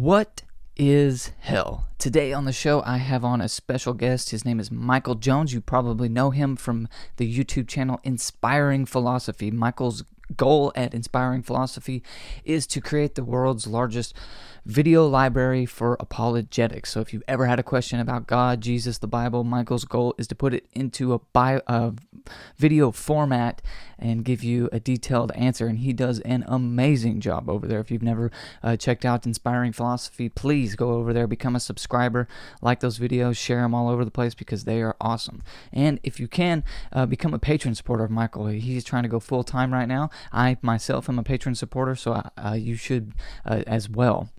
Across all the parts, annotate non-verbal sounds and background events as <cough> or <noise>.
What is hell? Today on the show, I have on a special guest. His name is Michael Jones. You probably know him from the YouTube channel Inspiring Philosophy. Michael's goal at Inspiring Philosophy is to create the world's largest video library for apologetics. So if you've ever had a question about God, Jesus, the Bible, Michael's goal is to put it into a, bio, a video format and give you a detailed answer. And he does an amazing job over there. If you've never uh, checked out Inspiring Philosophy, please go over there, become a subscriber, like those videos, share them all over the place because they are awesome. And if you can, uh, become a patron supporter of Michael. He's trying to go full time right now. I myself am a patron supporter, so uh, you should uh, as well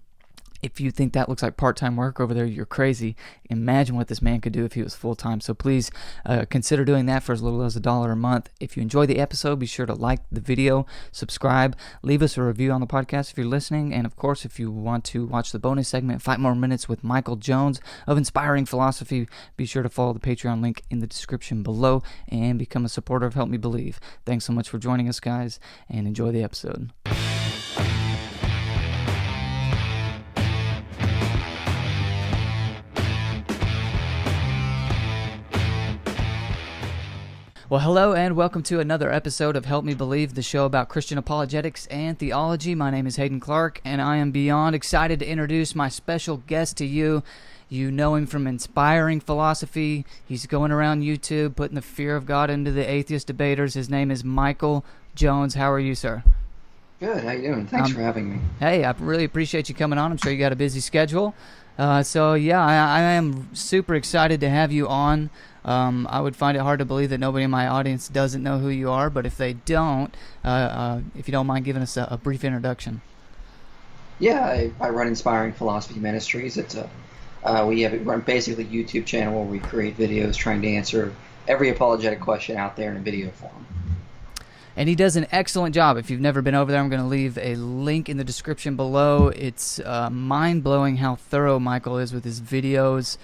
if you think that looks like part-time work over there you're crazy. Imagine what this man could do if he was full-time. So please uh, consider doing that for as little as a dollar a month. If you enjoy the episode be sure to like the video subscribe leave us a review on the podcast if you're listening and of course if you want to watch the bonus segment five more minutes with michael jones of inspiring philosophy be sure to follow the patreon link in the description below and become a supporter of help me believe. Thanks so much for joining us guys and enjoy the episode Well, hello and welcome to another episode of Help Me Believe, the show about Christian apologetics and theology. My name is Hayden Clark, and I am beyond excited to introduce my special guest to you. You know him from Inspiring Philosophy. He's going around YouTube putting the fear of God into the atheist debaters. His name is Michael Jones. How are you, sir? Good. How you doing? Thanks um, for having me. Hey, I really appreciate you coming on. I'm sure you got a busy schedule. Uh, so yeah, I, I am super excited to have you on. Um, I would find it hard to believe that nobody in my audience doesn't know who you are, but if they don't, uh, uh, if you don't mind giving us a, a brief introduction. Yeah, I, I, run Inspiring Philosophy Ministries. It's a uh, we have run basically YouTube channel where we create videos trying to answer every apologetic question out there in a video form. And he does an excellent job. If you've never been over there, I'm going to leave a link in the description below. It's uh, mind blowing how thorough Michael is with his videos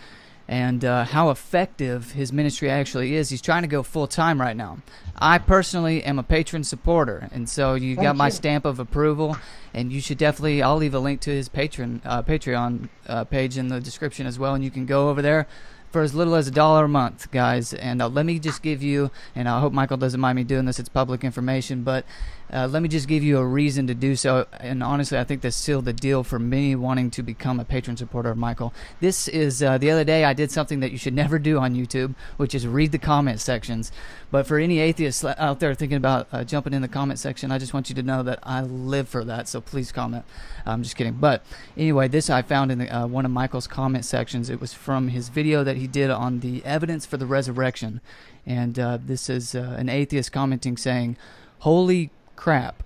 and uh, how effective his ministry actually is. He's trying to go full time right now. I personally am a patron supporter, and so you Thank got my stamp of approval. And you should definitely. I'll leave a link to his patron uh, Patreon uh, page in the description as well, and you can go over there for as little as a dollar a month, guys. And uh, let me just give you, and I hope Michael doesn't mind me doing this. It's public information, but uh, let me just give you a reason to do so. And honestly, I think this sealed the deal for me wanting to become a patron supporter of Michael. This is uh, the other day I did something that you should never do on YouTube, which is read the comment sections. But for any atheists out there thinking about uh, jumping in the comment section, I just want you to know that I live for that. So please comment. I'm just kidding. But anyway, this I found in the, uh, one of Michael's comment sections. It was from his video that he did on the evidence for the resurrection. And uh, this is uh, an atheist commenting saying, Holy crap.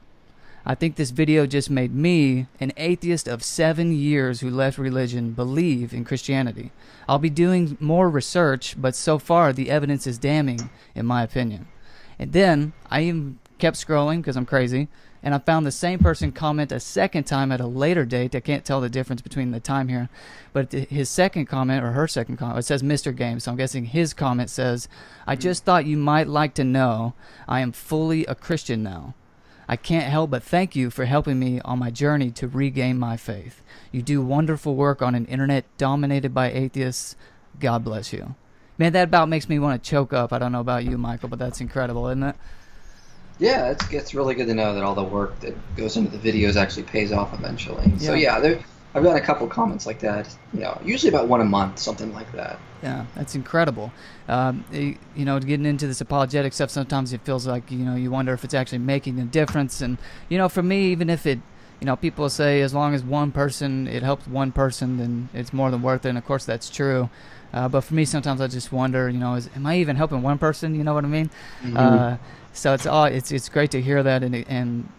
I think this video just made me, an atheist of seven years who left religion, believe in Christianity. I'll be doing more research, but so far the evidence is damning, in my opinion. And then I even kept scrolling because I'm crazy, and I found the same person comment a second time at a later date. I can't tell the difference between the time here, but his second comment or her second comment, it says Mr. Game, so I'm guessing his comment says, I just thought you might like to know I am fully a Christian now. I can't help but thank you for helping me on my journey to regain my faith. You do wonderful work on an internet dominated by atheists. God bless you. Man, that about makes me want to choke up. I don't know about you, Michael, but that's incredible, isn't it? Yeah, it's, it's really good to know that all the work that goes into the videos actually pays off eventually. Yeah. So yeah, there, I've got a couple comments like that. You know, usually about one a month, something like that. Yeah, that's incredible. Um, you know, getting into this apologetic stuff, sometimes it feels like you know you wonder if it's actually making a difference. And you know, for me, even if it, you know, people say as long as one person it helps one person, then it's more than worth it. And of course, that's true. Uh, but for me, sometimes I just wonder, you know, is am I even helping one person? You know what I mean? Mm-hmm. Uh, so it's all it's it's great to hear that and and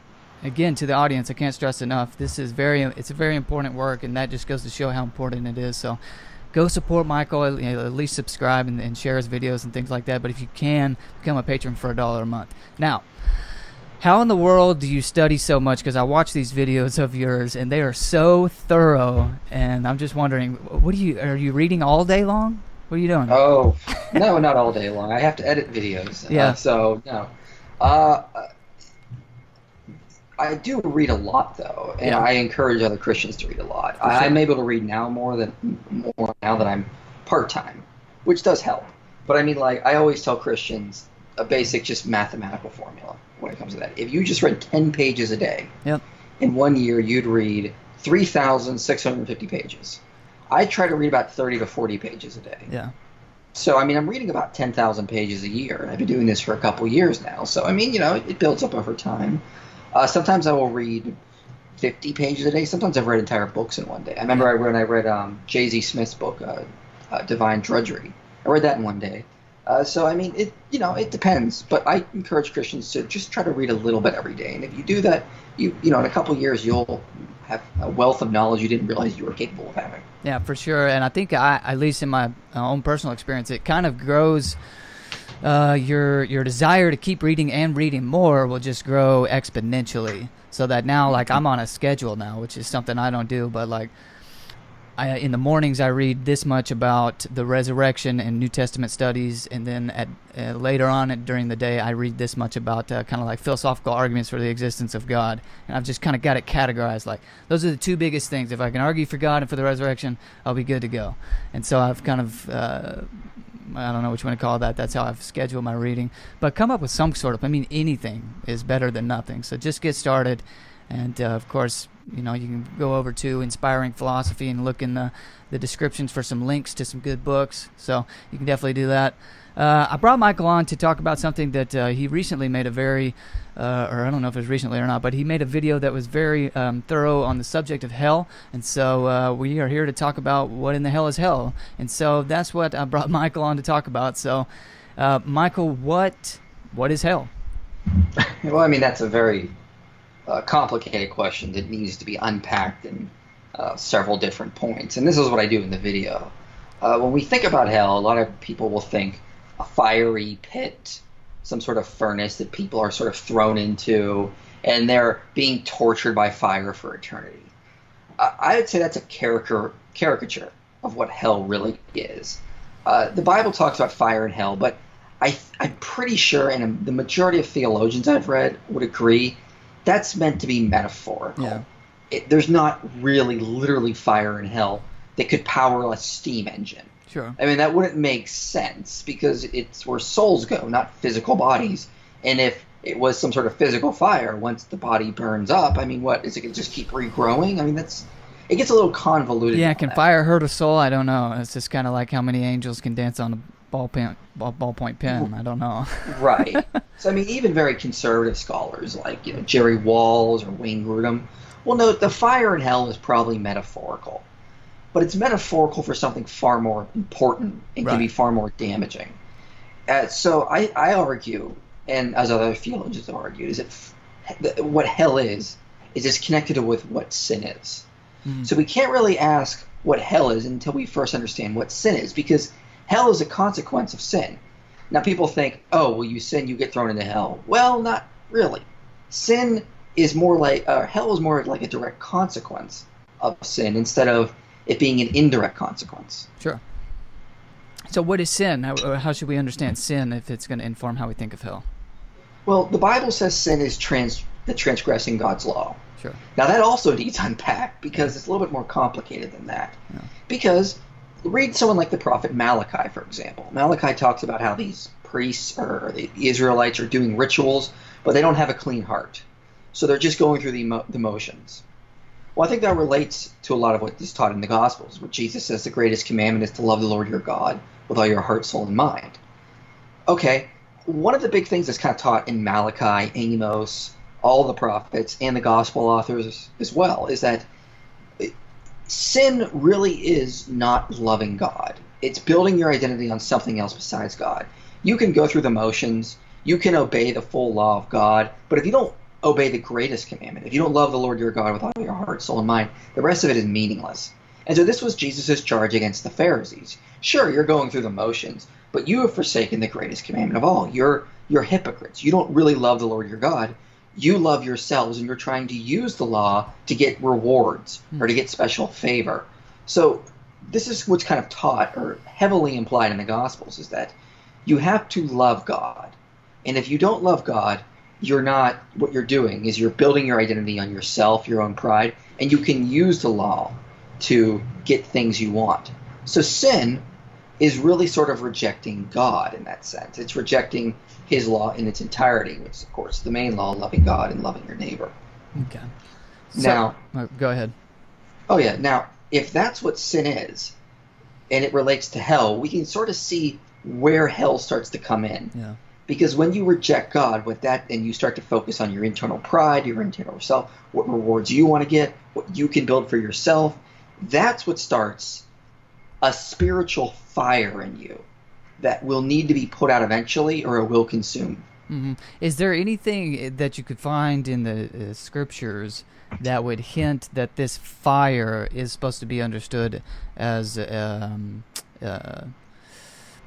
again to the audience i can't stress enough this is very it's a very important work and that just goes to show how important it is. So go support michael you know, at least subscribe and, and, share his videos and things like that but if you can become a patron for a dollar a month. Now how in the world do you study so much? Because i watch these videos of yours and they are so thorough and i'm just wondering what do you are you reading all day long? What are you doing? Oh <laughs> no not all day long. I have to edit videos. Yeah. Uh, so no. Uh, I do read a lot though, and Yeah. I encourage other Christians to read a lot. Sure. I'm able to read now more than more now that I'm part time, which does help. But I mean, like I always tell Christians a basic just mathematical formula when it comes to that. If you just read 10 pages a day, Yep. in one year you'd read 3,650 pages. I try to read about 30 to 40 pages a day. Yeah. So I mean, I'm reading about 10,000 pages a year, and I've been doing this for a couple years now. So I mean, you know, it, it builds up over time. Uh, sometimes I will read 50 pages a day. Sometimes I've read entire books in one day. I remember I read I read um, J.Z. Smith's book, uh, uh, Divine Drudgery. I read that in one day. Uh, so I mean, it you know it depends, but I encourage Christians to just try to read a little bit every day, and if you do that, you you know in a couple years you'll have a wealth of knowledge you didn't realize you were capable of having. Yeah, for sure. And I think I, at least in my uh, own personal experience, it kind of grows. Uh, your your desire to keep reading and reading more will just grow exponentially. So that now, like I'm on a schedule now, which is something I don't do, but like. I, in the mornings, I read this much about the resurrection and New Testament studies, and then at uh, later on during the day, I read this much about uh, kind of like philosophical arguments for the existence of God. And I've just kind of got it categorized like those are the two biggest things. If I can argue for God and for the resurrection, I'll be good to go. And so I've kind of uh, I don't know which one to call that. That's how I've scheduled my reading. But come up with some sort of I mean anything is better than nothing. So just get started. And uh, of course, you know, you can go over to Inspiring Philosophy and look in the, the descriptions for some links to some good books. So you can definitely do that. Uh, I brought Michael on to talk about something that uh, he recently made a very, uh, or I don't know if it was recently or not, but he made a video that was very um, thorough on the subject of hell. And so uh, we are here to talk about what in the hell is hell. And so that's what I brought <laughs> Michael on to talk about. So, uh, Michael, what what is hell? <laughs> Well, I mean, that's a very uh, complicated question that needs to be unpacked in several different points. And this is what I do in the video. Uh, when we think about hell, a lot of people will think a fiery pit, some sort of furnace that people are sort of thrown into, and they're being tortured by fire for eternity. I I would say that's a caricature, caricature of what hell really is. Uh, the Bible talks about fire and hell, but I, I'm pretty sure, and the majority of theologians I've read would agree, that's meant to be metaphorical. Yeah. It, there's not really literally fire in hell that could power a steam engine. Sure. I mean, that wouldn't make sense because it's where souls go, not physical bodies. And if it was some sort of physical fire, once the body burns up, I mean, what is it going to just keep regrowing? I mean, that's it gets a little convoluted. Yeah, can that. fire hurt a soul? I don't know. It's just kind of like how many angels can dance on a ball pen, ball, ballpoint pen. I don't know. <laughs> right. So I mean, even very conservative scholars like you know Jerry Walls or Wayne Grudem will note the fire in hell is probably metaphorical, but it's metaphorical for something far more important and can be far more damaging. Uh, so I, I argue, and as other theologians have argued, is that f- what hell is is it's connected with what sin is. Mhm. So we can't really ask what hell is until we first understand what sin is, because hell is a consequence of sin. Now people think, oh, well, you sin, you get thrown into hell. Well, not really. Sin is more like, uh, hell is more like a direct consequence of sin instead of it being an indirect consequence. Sure. So, what is sin? How, uh, how should we understand sin if it's going to inform how we think of hell? Well, the Bible says sin is trans- the transgressing God's law. Sure. Now that also <laughs> needs unpacked because it's a little bit more complicated than that. Yeah. Because read someone like the prophet Malachi, for example. Malachi talks about how these priests or the Israelites are doing rituals, but they don't have a clean heart, so they're just going through the, emo- the motions. Well, I think that relates to a lot of what is taught in the Gospels, where Jesus says the greatest commandment is to love the Lord your God with all your heart, soul, and mind. Okay, one of the big things that's kind of taught in Malachi, Amos, all the prophets, and the gospel authors as well is that sin really is not loving God. It's building your identity on something else besides God. You can go through the motions, you can obey the full law of God, but if you don't obey the greatest commandment, if you don't love the Lord your God with all your heart, soul, and mind, the rest of it is meaningless. And so this was Jesus' charge against the Pharisees. Sure, you're going through the motions, but you have forsaken the greatest commandment of all. You're you're hypocrites. You don't really love the Lord your God. You love yourselves and you're trying to use the law to get rewards or to get special favor. So this is what's kind of taught or heavily implied in the gospels is that you have to love God. And if you don't love God, you're not what you're doing is you're building your identity on yourself, your own pride, and you can use the law to get things you want. So sin is really sort of rejecting God in that sense. It's rejecting his law in its entirety, which is of course the main law, loving God and loving your neighbor. Okay. now, uh, go ahead. Oh yeah. Now, if that's what sin is, and it relates to hell, we can sort of see where hell starts to come in. Yeah. Because when you reject God with that and you start to focus on your internal pride, your internal self, what rewards you want to get, what you can build for yourself, that's what starts a spiritual fire in you that will need to be put out eventually or it will consume. Mm-hmm. Is there anything that you could find in the uh, scriptures that would hint that this fire is supposed to be understood as um, uh,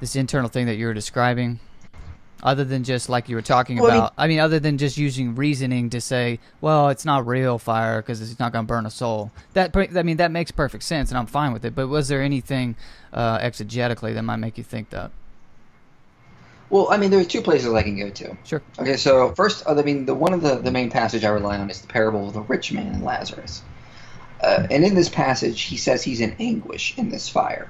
this internal thing that you're describing? Other than just like you were talking Well, I mean- about, I mean, other than just using reasoning to say, well, it's not real fire because it's not going to burn a soul. That, I mean, that makes perfect sense, and I'm fine with it. But was there anything uh, exegetically that might make you think that? Well, I mean, there are two places I can go to. Sure. Okay, so first, I mean, the one of the, the main passage I rely on is the parable of the rich man and Lazarus. Uh, and in this passage, he says he's in anguish in this fire.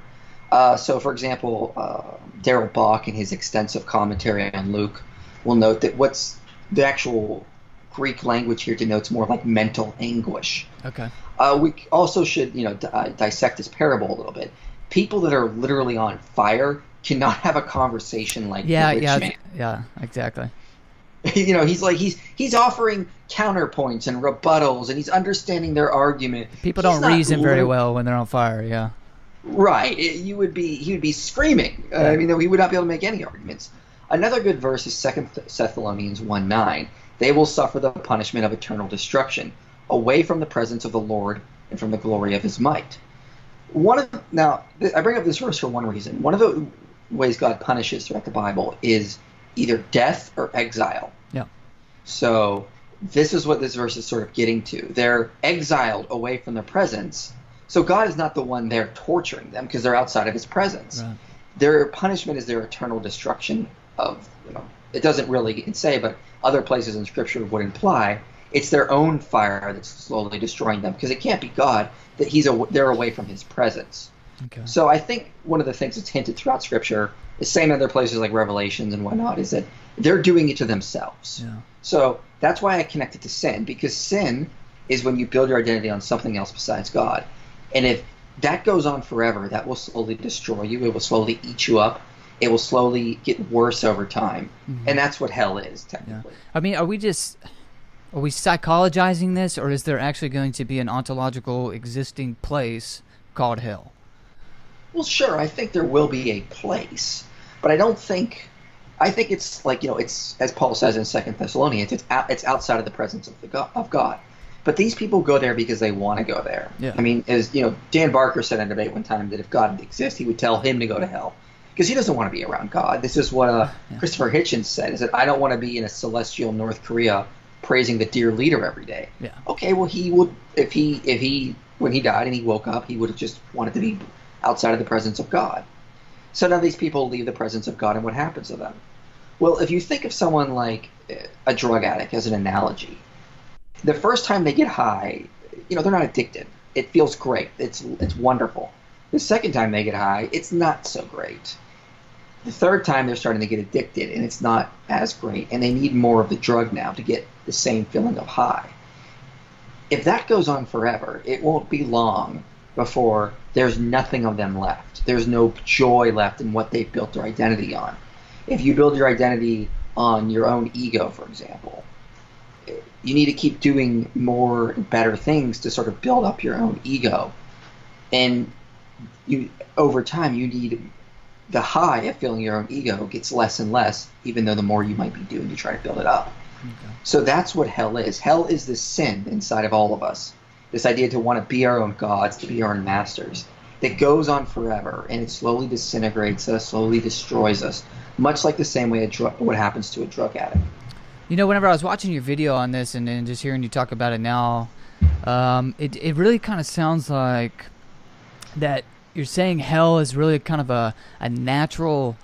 Uh, so, for example, uh, Darrell Bock, in his extensive commentary on Luke, will note that what's the actual Greek language here denotes more like mental anguish. Okay. Uh, we also should, you know, di- uh, dissect this parable a little bit. People that are literally on fire cannot have a conversation like Yeah, yeah, man. yeah, exactly. <laughs> you know he's like he's he's offering counterpoints and rebuttals and he's understanding their argument People He's don't reason very well when they're on fire. Yeah. Right. You would be he would be screaming. Uh, i mean he would not be able to make any arguments. Another good verse is second thessalonians 1 9 they will suffer the punishment of eternal destruction away from the presence of the lord and from the glory of his might. One of now i bring up this verse for one reason. One of the ways god punishes throughout the bible is either death or exile. Yeah. So this is what this verse is sort of getting to. They're exiled away from their presence. So God is not the one there torturing them because they're outside of his presence. Right. Their punishment is their eternal destruction of, you know, it doesn't really say, but other places in scripture would imply it's their own fire that's slowly destroying them because it can't be God that he's a, they're away from his presence. Okay. So I think one of the things that's hinted throughout Scripture, the same other places like Revelations and whatnot, is that they're doing it to themselves. Yeah. So that's why I connect it to sin, because sin is when you build your identity on something else besides God. And if that goes on forever, that will slowly destroy you. It will slowly eat you up. It will slowly get worse over time. Mm-hmm. And that's what hell is, technically. I mean, are we just are we psychologizing this, or is there actually going to be an ontological existing place called hell? Well, sure, I think there will be a place, but I don't think. I think it's like you know, it's as Paul says in Second Thessalonians, it's out, it's outside of the presence of the God, of God. But these people go there because they want to go there. Yeah. I mean, as you know, Dan Barker said in a debate one time that if God exists, he would tell him to go to hell because he doesn't want to be around God. This is what uh, Yeah. Christopher Hitchens said: is that I don't want to be in a celestial North Korea praising the dear leader every day. Yeah. Okay, well, he would if he if he when he died and he woke up, he would have just wanted to be outside of the presence of God. So now these people leave the presence of God, and what happens to them? Well, if you think of someone like uh, a drug addict as an analogy, the first time they get high, you know, they're not addicted. It feels great. It's it's wonderful. The second time they get high, it's not so great. The third time they're starting to get addicted, and it's not as great, and they need more of the drug now to get the same feeling of high. If that goes on forever, it won't be long before there's nothing of them left. There's no joy left in what they've built their identity on. If you build your identity on your own ego, for example, you need to keep doing more and better things to sort of build up your own ego. And you over time you need the high of feeling your own ego gets less and less, even though the more you might be doing to try to build it up. Okay. So that's what hell is. Hell is this sin inside of all of us. This idea to want to be our own gods, to be our own masters, that goes on forever and it slowly disintegrates us, slowly destroys us, much like the same way a dr- what happens to a drug addict. You know, whenever I was watching your video on this and, and just hearing you talk about it now, um, it it really kind of sounds like that you're saying hell is really kind of a a natural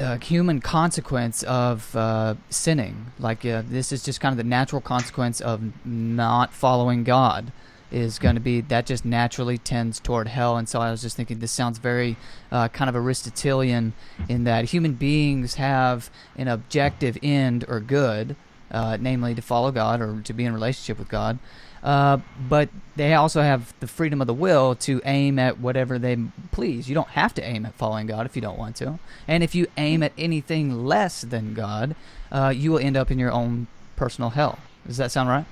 uh, human consequence of uh, sinning. Like uh, this is just kind of the natural consequence of not following God. Is going to be that just naturally tends toward hell, and so I was just thinking this sounds very uh, kind of Aristotelian in that human beings have an objective end or good, uh, namely to follow God or to be in relationship with God, uh, but they also have the freedom of the will to aim at whatever they please. You don't have to aim at following God if you don't want to. And if you aim at anything less than God, uh, you will end up in your own personal hell. Does that sound right?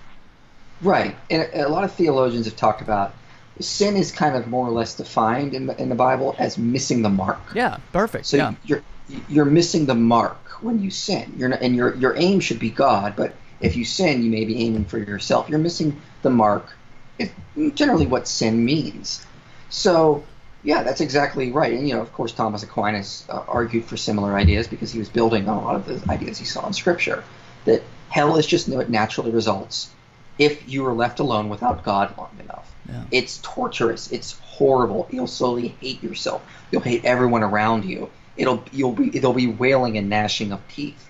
Right. And a lot of theologians have talked about sin is kind of more or less defined in the, in the Bible as missing the mark. Yeah, perfect. So yeah. you're you're missing the mark when you sin. You're not, and your your aim should be God, but if you sin, you may be aiming for yourself. You're missing the mark. It's generally what sin means. So, yeah, that's exactly right. And, you know, of course, Thomas Aquinas uh, argued for similar ideas because he was building on a lot of the ideas he saw in Scripture. That hell is just what naturally results if you are left alone without God long enough. Yeah. It's torturous. It's horrible. You'll slowly hate yourself. You'll hate everyone around you. It'll you'll be it'll be wailing and gnashing of teeth.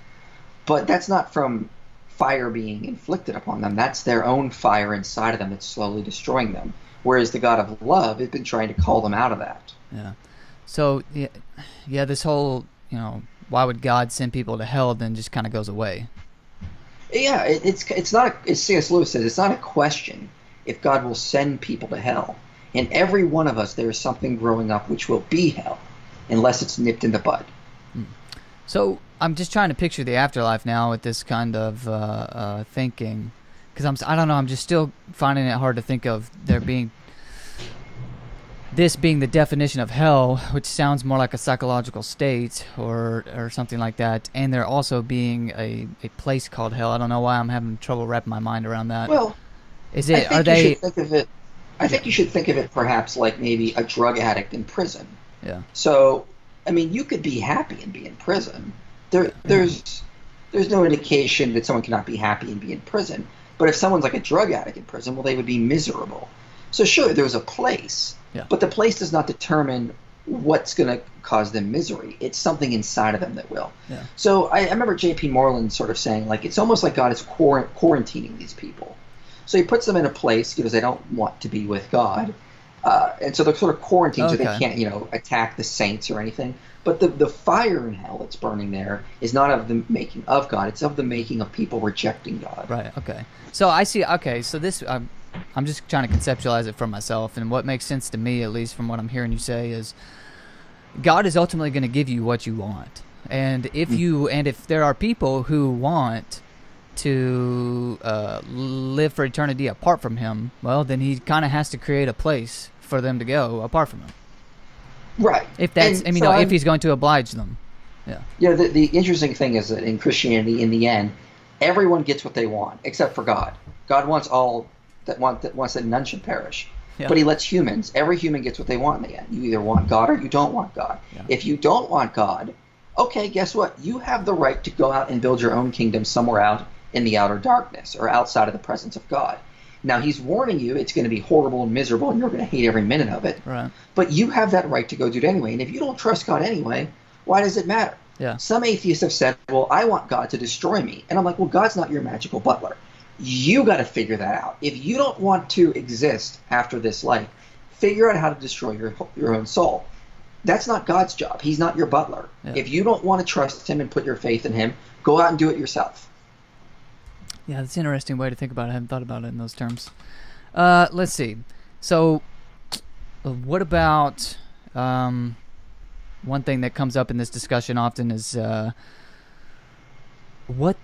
But that's not from fire being inflicted upon them. That's their own fire inside of them that's slowly destroying them. Whereas the God of love has been trying to call them out of that. Yeah. So yeah, yeah, this whole you know why would God send people to hell then just kind of goes away. Yeah, it, it's it's not a, as C.S. Lewis says, it's not a question if God will send people to hell. In every one of us, there is something growing up which will be hell, unless it's nipped in the bud. So I'm just trying to picture the afterlife now with this kind of uh, uh, thinking, because I'm I don't know I'm just still finding it hard to think of there being this being the definition of hell, which sounds more like a psychological state or or something like that, and there also being a, a place called hell. I don't know why I'm having trouble wrapping my mind around that. Well, is I it think are you they should think of it. I think you should think of it perhaps like maybe a drug addict in prison. yeah So, I mean, you could be happy and be in prison. There, there's, there's no indication that someone cannot be happy and be in prison. But if someone's like a drug addict in prison, well, they would be miserable. So sure, there's a place, Yeah. but the place does not determine what's going to cause them misery. It's something inside of them that will. Yeah. So I, I remember J.P. Moreland sort of saying, like, it's almost like God is quar- quarantining these people. So he puts them in a place because they don't want to be with God. Uh, and so they're sort of quarantined so they can't, you know, attack the saints or anything. But the, the fire in hell that's burning there is not of the making of God; it's of the making of people rejecting God. Right. Okay. So I see. Okay. So this, I'm, I'm just trying to conceptualize it for myself, and what makes sense to me, at least from what I'm hearing you say, is God is ultimately going to give you what you want, and if you, and if there are people who want to uh, live for eternity apart from Him, well, then He kind of has to create a place for them to go apart from Him. Right. If that's, And I mean, so no, if He's going to oblige them. Yeah. Yeah, the, the interesting thing is that in Christianity, in the end, everyone gets what they want except for God. God wants all that want that wants that none should perish. Yeah. But he lets humans. Every human gets what they want in the end. You either want God or you don't want God. Yeah. If you don't want God, okay, guess what? You have the right to go out and build your own kingdom somewhere out in the outer darkness or outside of the presence of God. Now he's warning you it's going to be horrible and miserable and you're going to hate every minute of it. Right. But you have that right to go do it anyway. And if you don't trust God anyway, why does it matter? Yeah. Some atheists have said, well, I want God to destroy me. And I'm like, well, God's not your magical butler. You got to figure that out. If you don't want to exist after this life, figure out how to destroy your, your own soul. That's not God's job. He's not your butler. Yeah. If you don't want to trust Him and put your faith in Him, go out and do it yourself. Yeah, that's an interesting way to think about it. I haven't thought about it in those terms. Uh, let's see. So, uh, what about um, one thing that comes up in this discussion often is uh, what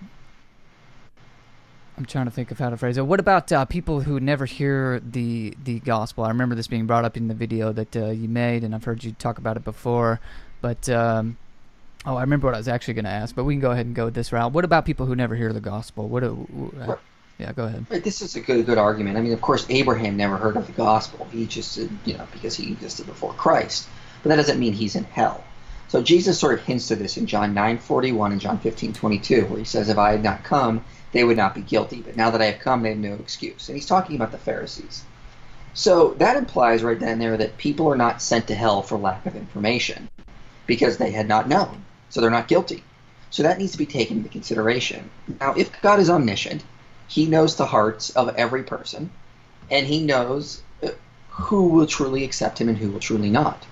I'm trying to think of how to phrase it. What about uh, people who never hear the the gospel? I remember this being brought up in the video that uh, you made, and I've heard you talk about it before. But um, oh, I remember what I was actually going to ask. But we can go ahead and go this route. What about people who never hear the gospel? What? Do, uh, yeah, go ahead. Right, this is a good good argument. I mean, of course, Abraham never heard of the gospel. He just, you know, because he existed before Christ. But that doesn't mean he's in hell. So Jesus sort of hints to this in John 9:41 and John 15:22, where he says, "If I had not come, they would not be guilty. But now that I have come, they have no excuse." And he's talking about the Pharisees. So that implies right then and there that people are not sent to hell for lack of information, because they had not known. so they're not guilty. So that needs to be taken into consideration. Now, if God is omniscient, He knows the hearts of every person, and He knows uh, who will truly accept Him and who will truly not.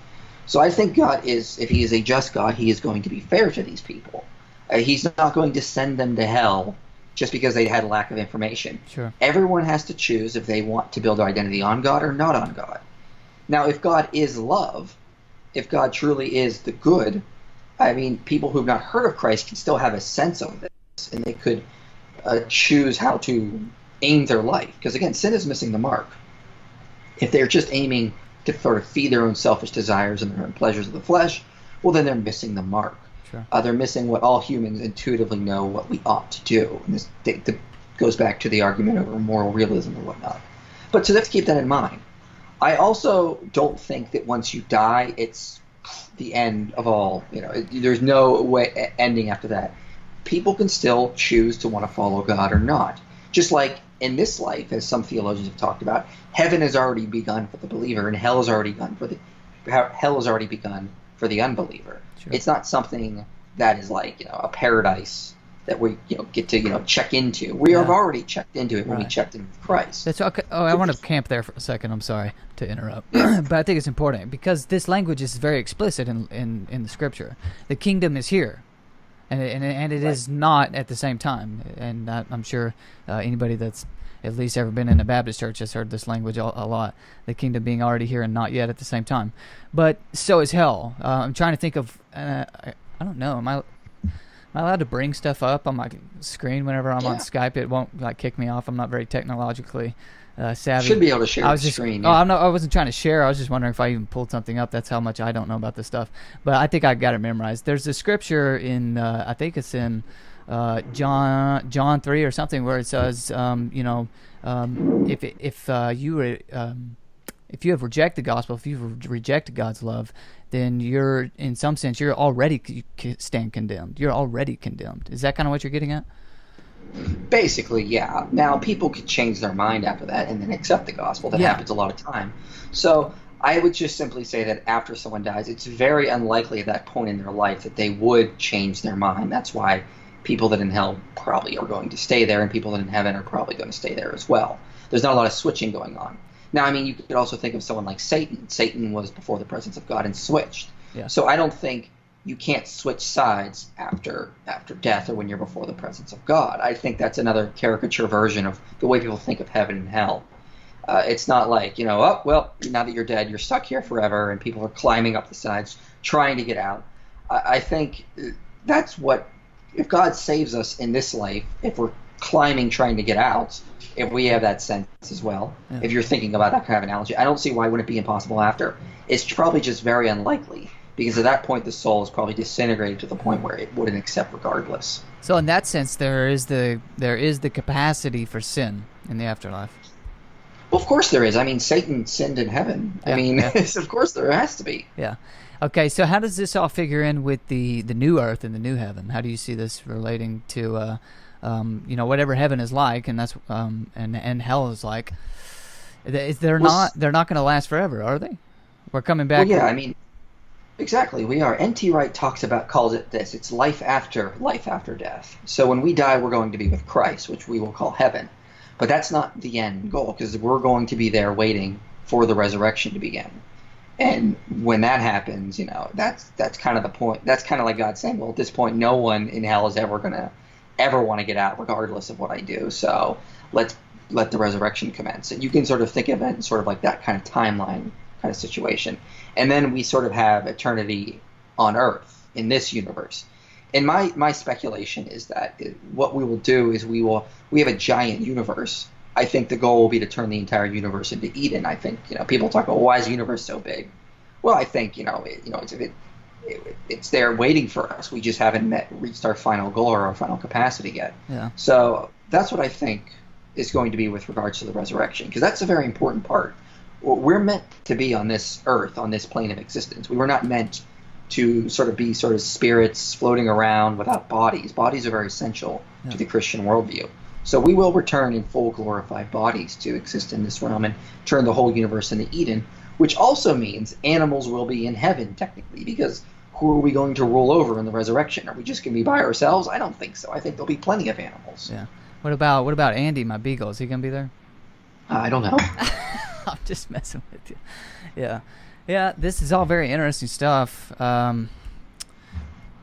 So I think God is, if He is a just God, He is going to be fair to these people. Uh, he's not going to send them to hell just because they had a lack of information. Sure. Everyone has to choose if they want to build their identity on God or not on God. Now, if God is love, if God truly is the good, I mean, people who have not heard of Christ can still have a sense of this, and they could uh, choose how to aim their life. Because again, sin is missing the mark. If they're just aiming to sort of feed their own selfish desires and their own pleasures of the flesh, well, then they're missing the mark. Sure. Uh, they're missing what all humans intuitively know what we ought to do. And this th- th- goes back to the argument over moral realism and whatnot. But so let's keep that in mind. I also don't think that once you die, it's the end of all. You know, it, there's no way ending after that. People can still choose to want to follow God or not. Just like in this life, as some theologians have talked about, heaven has already begun for the believer, and hell has already begun for the hell has already begun for the unbeliever. Sure. It's not something that is like you know a paradise that we you know get to you know check into. We have already checked into it when we checked in with Christ. That's okay. Oh, I want to camp there for a second. I'm sorry to interrupt, <clears throat> but I think it's important because this language is very explicit in in, in the scripture. The kingdom is here, and it, and it, and it is not at the same time. And I, I'm sure uh, anybody that's at least ever been in a Baptist church has heard this language a, a lot. The kingdom being already here and not yet at the same time. But so is hell. Uh, I'm trying to think of. Uh, I, I don't know. Am I Am I allowed to bring stuff up on my screen whenever I'm on Skype? It won't like kick me off. I'm not very technologically uh, savvy. Should be able to share I was the just, screen. Oh. I'm not. I wasn't trying to share. I was just wondering if I even pulled something up. That's how much I don't know about this stuff. But I think I got it memorized. There's a scripture in. Uh, I think it's in uh, John John three or something where it says, um, you know, um, if if uh, you re- um, if you have rejected the gospel, if you've rejected God's love, then you're in some sense you're already stand condemned. You're already condemned. Is that kind of what you're getting at? Basically, yeah. Now, people could change their mind after that and then accept the gospel. That Yeah. happens a lot of time. So, I would just simply say that after someone dies, it's very unlikely at that point in their life that they would change their mind. That's why people that in hell probably are going to stay there, and people that in heaven are probably going to stay there as well. There's not a lot of switching going on. Now, I mean, you could also think of someone like Satan. Satan was before the presence of God and switched. Yeah. So I don't think you can't switch sides after after death or when you're before the presence of God. I think that's another caricature version of the way people think of heaven and hell. Uh, it's not like you know, oh well, now that you're dead, you're stuck here forever, and people are climbing up the sides trying to get out. I, I think uh, that's what if God saves us in this life, if we're climbing trying to get out, if we have that sense as well, Yeah. if you're thinking about that kind of analogy, I don't see why wouldn't it be impossible after. It's probably just very unlikely because at that point the soul is probably disintegrated to the point where it wouldn't accept regardless. So in that sense, there is the there is the capacity for sin in the afterlife. Well, of course there is. I mean, Satan sinned in heaven. Yeah, I mean, yeah. <laughs> of course there has to be. Yeah. Okay. So how does this all figure in with the the new earth and the new heaven? How do you see this relating to, uh, um, you know, whatever heaven is like, and that's um, and and hell is like? They- They're Well, not they're not going to last forever, are they? We're coming Well, back. yeah, I mean, exactly. We are. N.T. Wright talks about calls it this. It's life after life after death. So when we die, we're going to be with Christ, which we will call heaven. But that's not the end goal because we're going to be there waiting for the resurrection to begin. And when that happens, you know, that's that's kind of the point. That's kind of like God saying, well, at this point, no one in hell is ever gonna ever want to get out, regardless of what I do. So let's let the resurrection commence. And you can sort of think of it in sort of like that kind of timeline kind of situation. And then we sort of have eternity on Earth in this universe. And my, my speculation is that what we will do is we will we have a giant universe. I think the goal will be to turn the entire universe into Eden. I think you know people talk about why is the universe so big. Well, I think you know it, you know it's it, it, it's there waiting for us. We just haven't met reached our final goal or our final capacity yet. Yeah. So that's what I think is going to be with regards to the resurrection, because that's a very important part. Well, We're meant to be on this earth, on this plane of existence. We were not meant to sort of be sort of spirits floating around without bodies. Bodies are very essential Yeah. to the Christian worldview. So we will return in full glorified bodies to exist in this realm and turn the whole universe into Eden, which also means animals will be in heaven technically, because who are we going to rule over in the resurrection? Are we just going to be by ourselves? I don't think so. I think there'll be plenty of animals. Yeah. What about what about Andy, my beagle? Is he gonna be there? I don't know. <laughs> <laughs> I'm just messing with you. Yeah, yeah. This is all very interesting stuff. Um,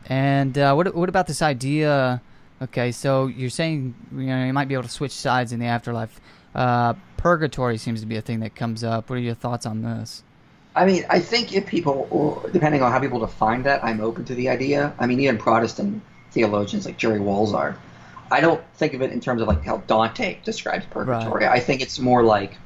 and uh, what what about this idea? Okay, so you're saying you know you might be able to switch sides in the afterlife. Uh, purgatory seems to be a thing that comes up. What are your thoughts on this? I mean, I think if people, depending on how people define that, I'm open to the idea. I mean, even Protestant theologians like Jerry Walzar I don't think of it in terms of like how Dante describes purgatory. Right. I think it's more like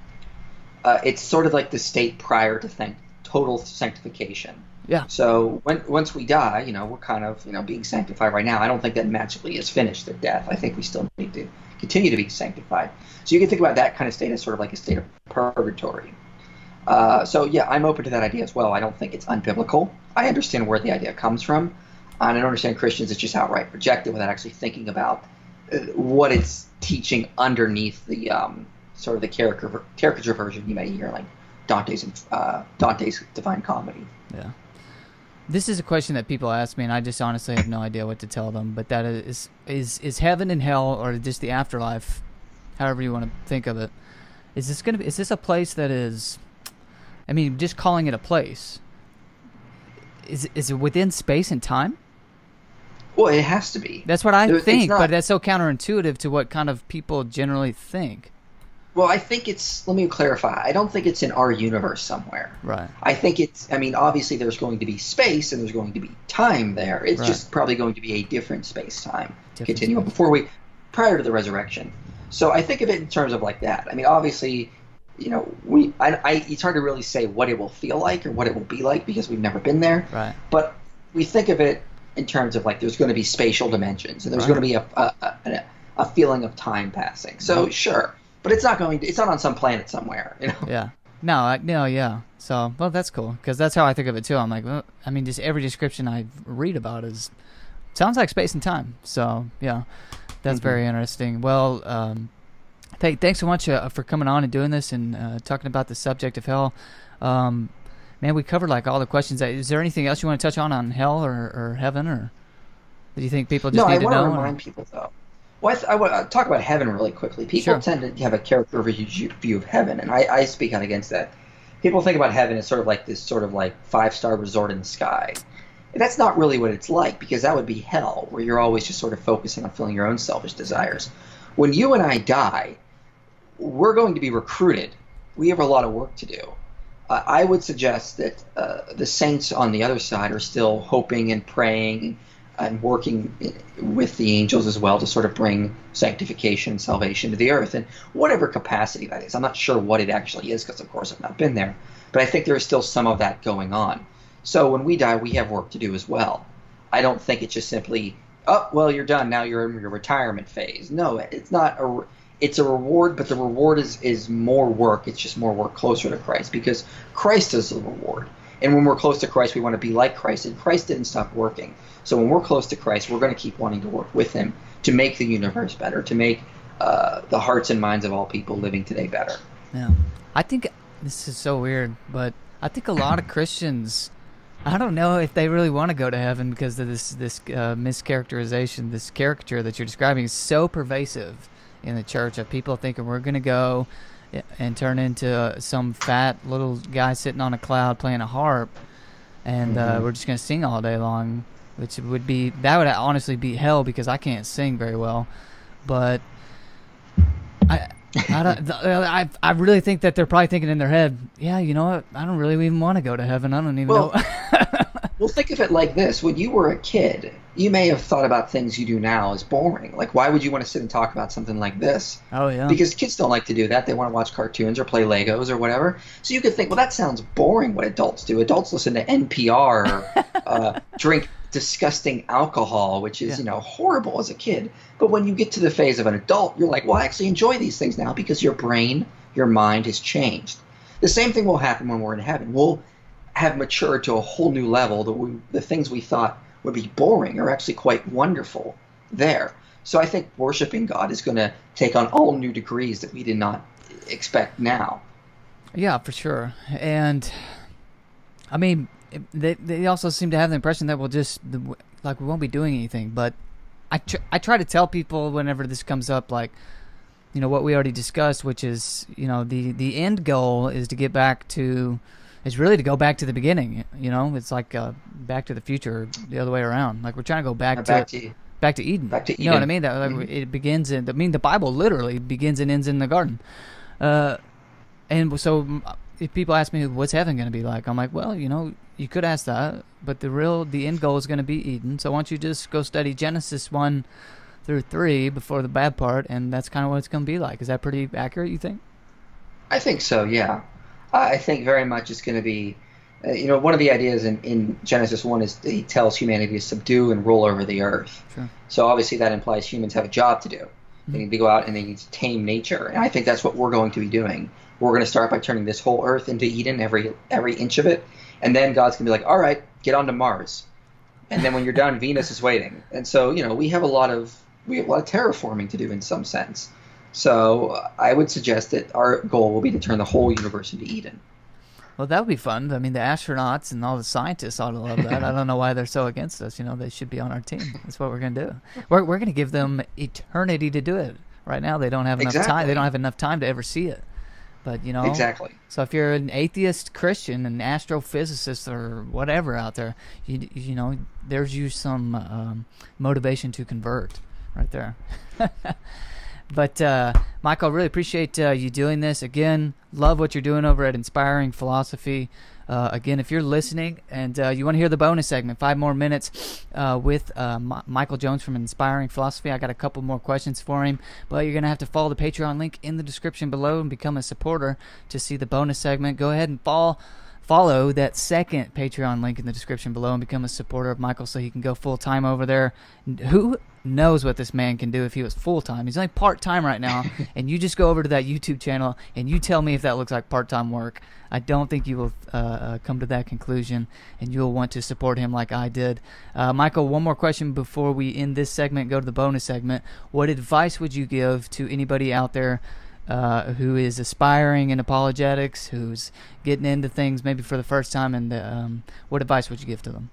uh, it's sort of like the state prior to thank, total sanctification. Yeah. So when once we die, you know, we're kind of you know being sanctified right now. I don't think that magically is finished at death. I think we still need to continue to be sanctified. So you can think about that kind of state as sort of like a state of purgatory. Uh, so yeah, I'm open to that idea as well. I don't think it's unbiblical. I understand where the idea comes from, and I don't understand Christians that just outright reject it without actually thinking about what it's teaching underneath the um, sort of the caricature, caricature version you may hear, like Dante's uh, Dante's Divine Comedy. Yeah. This is a question that people ask me, and I just honestly have no idea what to tell them. But that is is is heaven and hell, or just the afterlife, however you want to think of it. Is this gonna be? Is this a place that is? I mean, just calling it a place. Is is it within space and time? Well, it has to be. That's what I think, but that's so counterintuitive to what kind of people generally think. Well, I think it's. Let me clarify. I don't think it's in our universe somewhere. Right. I think it's. I mean, obviously, there's going to be space and there's going to be time there. It's right. just probably going to be a different space time continuum before we, prior to the resurrection. So I think of it in terms of like that. I mean, obviously, you know, we. I, I. It's hard to really say what it will feel like or what it will be like because we've never been there. Right. But we think of it in terms of like there's going to be spatial dimensions and there's right. going to be a, a, a, a, feeling of time passing. So sure, but it's not going. To, it's not on some planet somewhere. You know. Yeah. No. I, no. Yeah. So well, that's cool because that's how I think of it too. I'm like, well, I mean, just every description I read about is sounds like space and time. So yeah, that's mm-hmm. very interesting. Well. Um, th- thanks so much uh, for coming on and doing this and uh, talking about the subject of hell. Um, man, we covered like all the questions. Is there anything else you want to touch on on hell or, or heaven, or do you think people just no, need I to know? No, I want to remind people though. Well, I, I want to talk about heaven really quickly. People sure. tend to have a character view of heaven, and I, I speak out against that. People think about heaven as sort of like this sort of like five star resort in the sky. And that's not really what it's like because that would be hell, where you're always just sort of focusing on filling your own selfish desires. When you and I die, we're going to be recruited. We have a lot of work to do uh, I would suggest that uh, the saints on the other side are still hoping and praying and working with the angels as well to sort of bring sanctification and salvation to the earth in whatever capacity that is. I'm not sure what it actually is because, of course, I've not been there, but I think there is still some of that going on. So when we die, we have work to do as well. I don't think it's just simply, oh, well, you're done. Now you're in your retirement phase. No, it's not a it's a reward, but the reward is is more work. It's just more work closer to Christ because Christ is the reward. And when we're close to Christ, we want to be like Christ, and Christ didn't stop working. So when we're close to Christ, we're going to keep wanting to work with Him to make the universe better, to make uh, the hearts and minds of all people living today better. Yeah, I think this is so weird, but I think a lot of <clears throat> Christians. I don't know if they really want to go to heaven because of this this uh, mischaracterization, this caricature that you're describing is so pervasive in the church of people thinking we're going to go and turn into some fat little guy sitting on a cloud playing a harp, and uh, mm-hmm. uh, we're just going to sing all day long, which would be that would honestly be hell because I can't sing very well, but I. I, don't, <laughs> I I really think that they're probably thinking in their head, yeah, you know what? I don't really even want to go to heaven. I don't even well, know. <laughs> well, think of it like this: when you were a kid, you may have thought about things you do now as boring. Like, why would you want to sit and talk about something like this? Oh, yeah. Because kids don't like to do that. They want to watch cartoons or play Legos or whatever. So you could think, well, that sounds boring what adults do. Adults listen to NPR or <laughs> uh, drink disgusting alcohol, which is, yeah. you know, horrible as a kid. But when you get to the phase of an adult, you're like, well, I actually enjoy these things now because your brain, your mind has changed. The same thing will happen when we're in heaven. We'll have matured to a whole new level. The, the things we thought would be boring are actually quite wonderful there. So I think worshiping God is going to take on all new degrees that we did not expect now. Yeah, for sure. And I mean, they they also seem to have the impression that we'll just like we won't be doing anything. But I tr- I try to tell people whenever this comes up, like you know what we already discussed, which is you know the the end goal is to get back to is really to go back to the beginning. You know, it's like uh, Back to the Future, the other way around. Like we're trying to go back, back to, to back to Eden. Back to Eden. You know what I mean? That like, Mhm. it begins in. I mean, the Bible literally begins and ends in the garden. Uh, and so if people ask me what's heaven going to be like, I'm like, well, you know, you could ask that, but the real the end goal is going to be Eden. So why don't you just go study Genesis one through three before the bad part, and that's kind of what it's going to be like. Is that pretty accurate? You think? I think so. Yeah, I think very much it's going to be. Uh, you know, one of the ideas in, in Genesis one is he tells humanity to subdue and rule over the earth. Sure. So obviously that implies humans have a job to do. They need to go out and they need to tame nature, and I think that's what we're going to be doing. We're going to start by turning this whole earth into Eden, every every inch of it, and then God's going to be like, "All right, get on to Mars," and then when you're done, <laughs> Venus is waiting. And so, you know, we have a lot of we have a lot of terraforming to do in some sense. So I would suggest that our goal will be to turn the whole universe into Eden. Well, that would be fun. I mean, the astronauts and all the scientists ought to love that. I don't know why they're so against us. You know, they should be on our team. That's what we're going to do. We're, we're going to give them eternity to do it. Right now, they don't have enough time. They don't have enough time to ever see it. But you know, Exactly. So if you're an atheist Christian, an astrophysicist, or whatever out there, you you know, there's you some um, motivation to convert right there. <laughs> but uh, Michael, really appreciate uh, you doing this again. Love what you're doing over at Inspiring Philosophy. Uh, again, if you're listening and uh, you want to hear the bonus segment, five more minutes uh, with uh, M- Michael Jones from Inspiring Philosophy, I got a couple more questions for him. But you're to have to follow the Patreon link in the description below and become a supporter to see the bonus segment. Go ahead and follow. Follow that second Patreon link in the description below and become a supporter of Michael so he can go full time over there. Who knows what this man can do if he was full time? He's only part time right now, <laughs> and you just go over to that YouTube channel and you tell me if that looks like part time work. I don't think you will uh, uh, come to that conclusion, and you'll want to support him like I did. Uh, Michael, one more question before we end this segment. Go to the bonus segment. What advice would you give to anybody out there? Uh, who is aspiring in apologetics, who's getting into things maybe for the first time, and um, what advice would you give to them?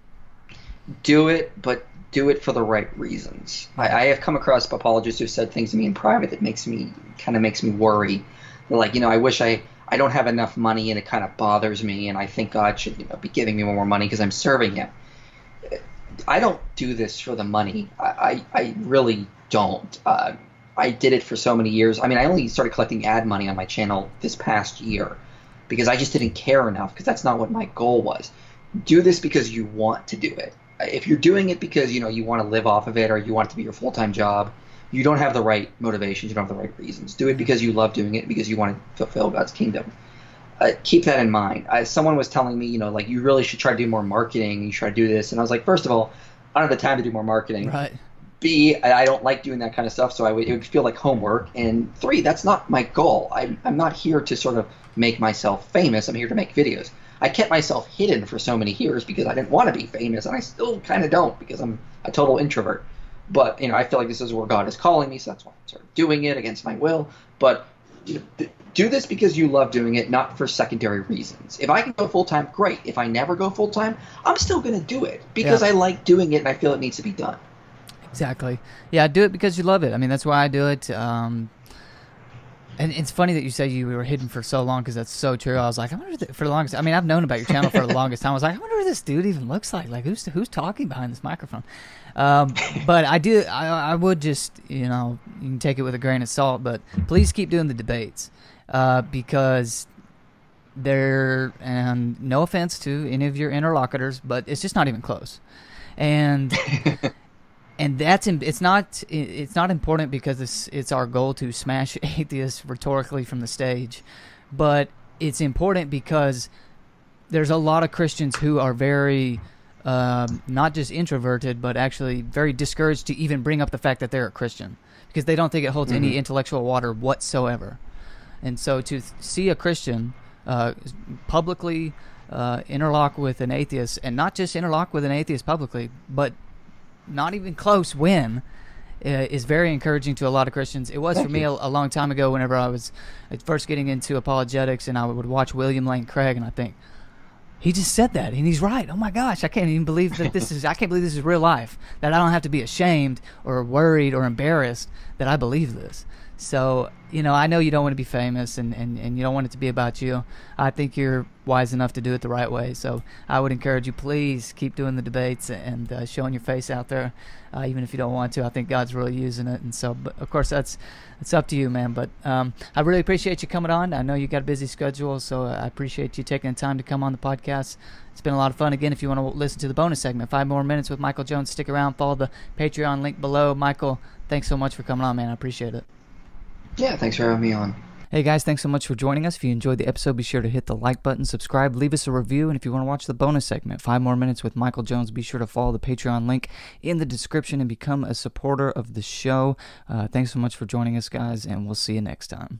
do it, but do it for the right reasons. I, I have come across apologists who've said things to me in private that makes me kind of makes me worry. They're like, you know, I wish I I don't have enough money and it kind of bothers me, and I think God should you know be giving me more money because I'm serving Him. I don't do this for the money. I I, I really don't. Uh, I did it for so many years. I mean, I only started collecting ad money on my channel this past year because I just didn't care enough because that's not what my goal was. Do this because you want to do it. If you're doing it because you know you want to live off of it or you want it to be your full-time job, you don't have the right motivations. You don't have the right reasons. Do it because you love doing it because you want to fulfill God's kingdom. Uh, keep that in mind. Uh, someone was telling me, you know, like you really should try to do more marketing. You try to do this, and I was like, first of all, I don't have the time to do more marketing. Right. b i don't like doing that kind of stuff, so I would, it would feel like homework. And three, that's not my goal. I'm, I'm not here to sort of make myself famous. I'm here to make videos. I kept myself hidden for so many years because I didn't want to be famous, and I still kind of don't because I'm a total introvert. But you know, I feel like this is where God is calling me, so that's why I'm sort of doing it against my will. But you know, do this because you love doing it, not for secondary reasons. If I can go full time, great. If I never go full time, I'm still going to do it because Yeah. I like doing it and I feel it needs to be done. Exactly. Yeah, do it because you love it. I mean, that's why I do it. Um, and it's funny that you say you were hidden for so long because that's so true. I was like, I wonder th- for the longest. I mean, I've known about your channel for the longest time. I was like, I wonder what this dude even looks like. Like, who's who's talking behind this microphone? Um, <laughs> but I do. I, I would just, you know, you can take it with a grain of salt. But please keep doing the debates uh, because they're and no offense to any of your interlocutors, but it's just not even close. And <laughs> and that's it's not it's not important because it's it's our goal to smash <laughs> atheists rhetorically from the stage, but it's important because there's a lot of Christians who are very um, not just introverted, but actually very discouraged to even bring up the fact that they're a Christian because they don't think it holds any intellectual water whatsoever. And so to th- see a Christian uh, publicly uh, interlock with an atheist, and not just interlock with an atheist publicly, but not even close win, uh, is very encouraging to a lot of Christians. It was Thank for me a, a long time ago whenever I was uh, first getting into apologetics and I would watch William Lane Craig and I think, He just said that, and he's right. Oh my gosh, I can't even believe that this is. I can't believe this is real life. That I don't have to be ashamed or worried or embarrassed that I believe this. So, you know, I know you don't want to be famous and, and, and you don't want it to be about you. I think you're wise enough to do it the right way. So I would encourage you, please keep doing the debates and uh, showing your face out there, uh, even if you don't want to. I think God's really using it. And so, but of course, that's it's up to you, man. But um, I really appreciate you coming on. I know you got a busy schedule, so I appreciate you taking the time to come on the podcast. It's been a lot of fun. Again, if you want to listen to the bonus segment, five more minutes with Michael Jones, stick around. Follow the Patreon link below. Michael, thanks so much for coming on, man. I appreciate it. Yeah, thanks for having me on. Hey guys, thanks so much for joining us. If you enjoyed the episode, be sure to hit the like button, subscribe, leave us a review, and if you want to watch the bonus segment, five more minutes with Michael Jones, be sure to follow the Patreon link in the description and become a supporter of the show. Uh, thanks so much for joining us, guys, and we'll see you next time.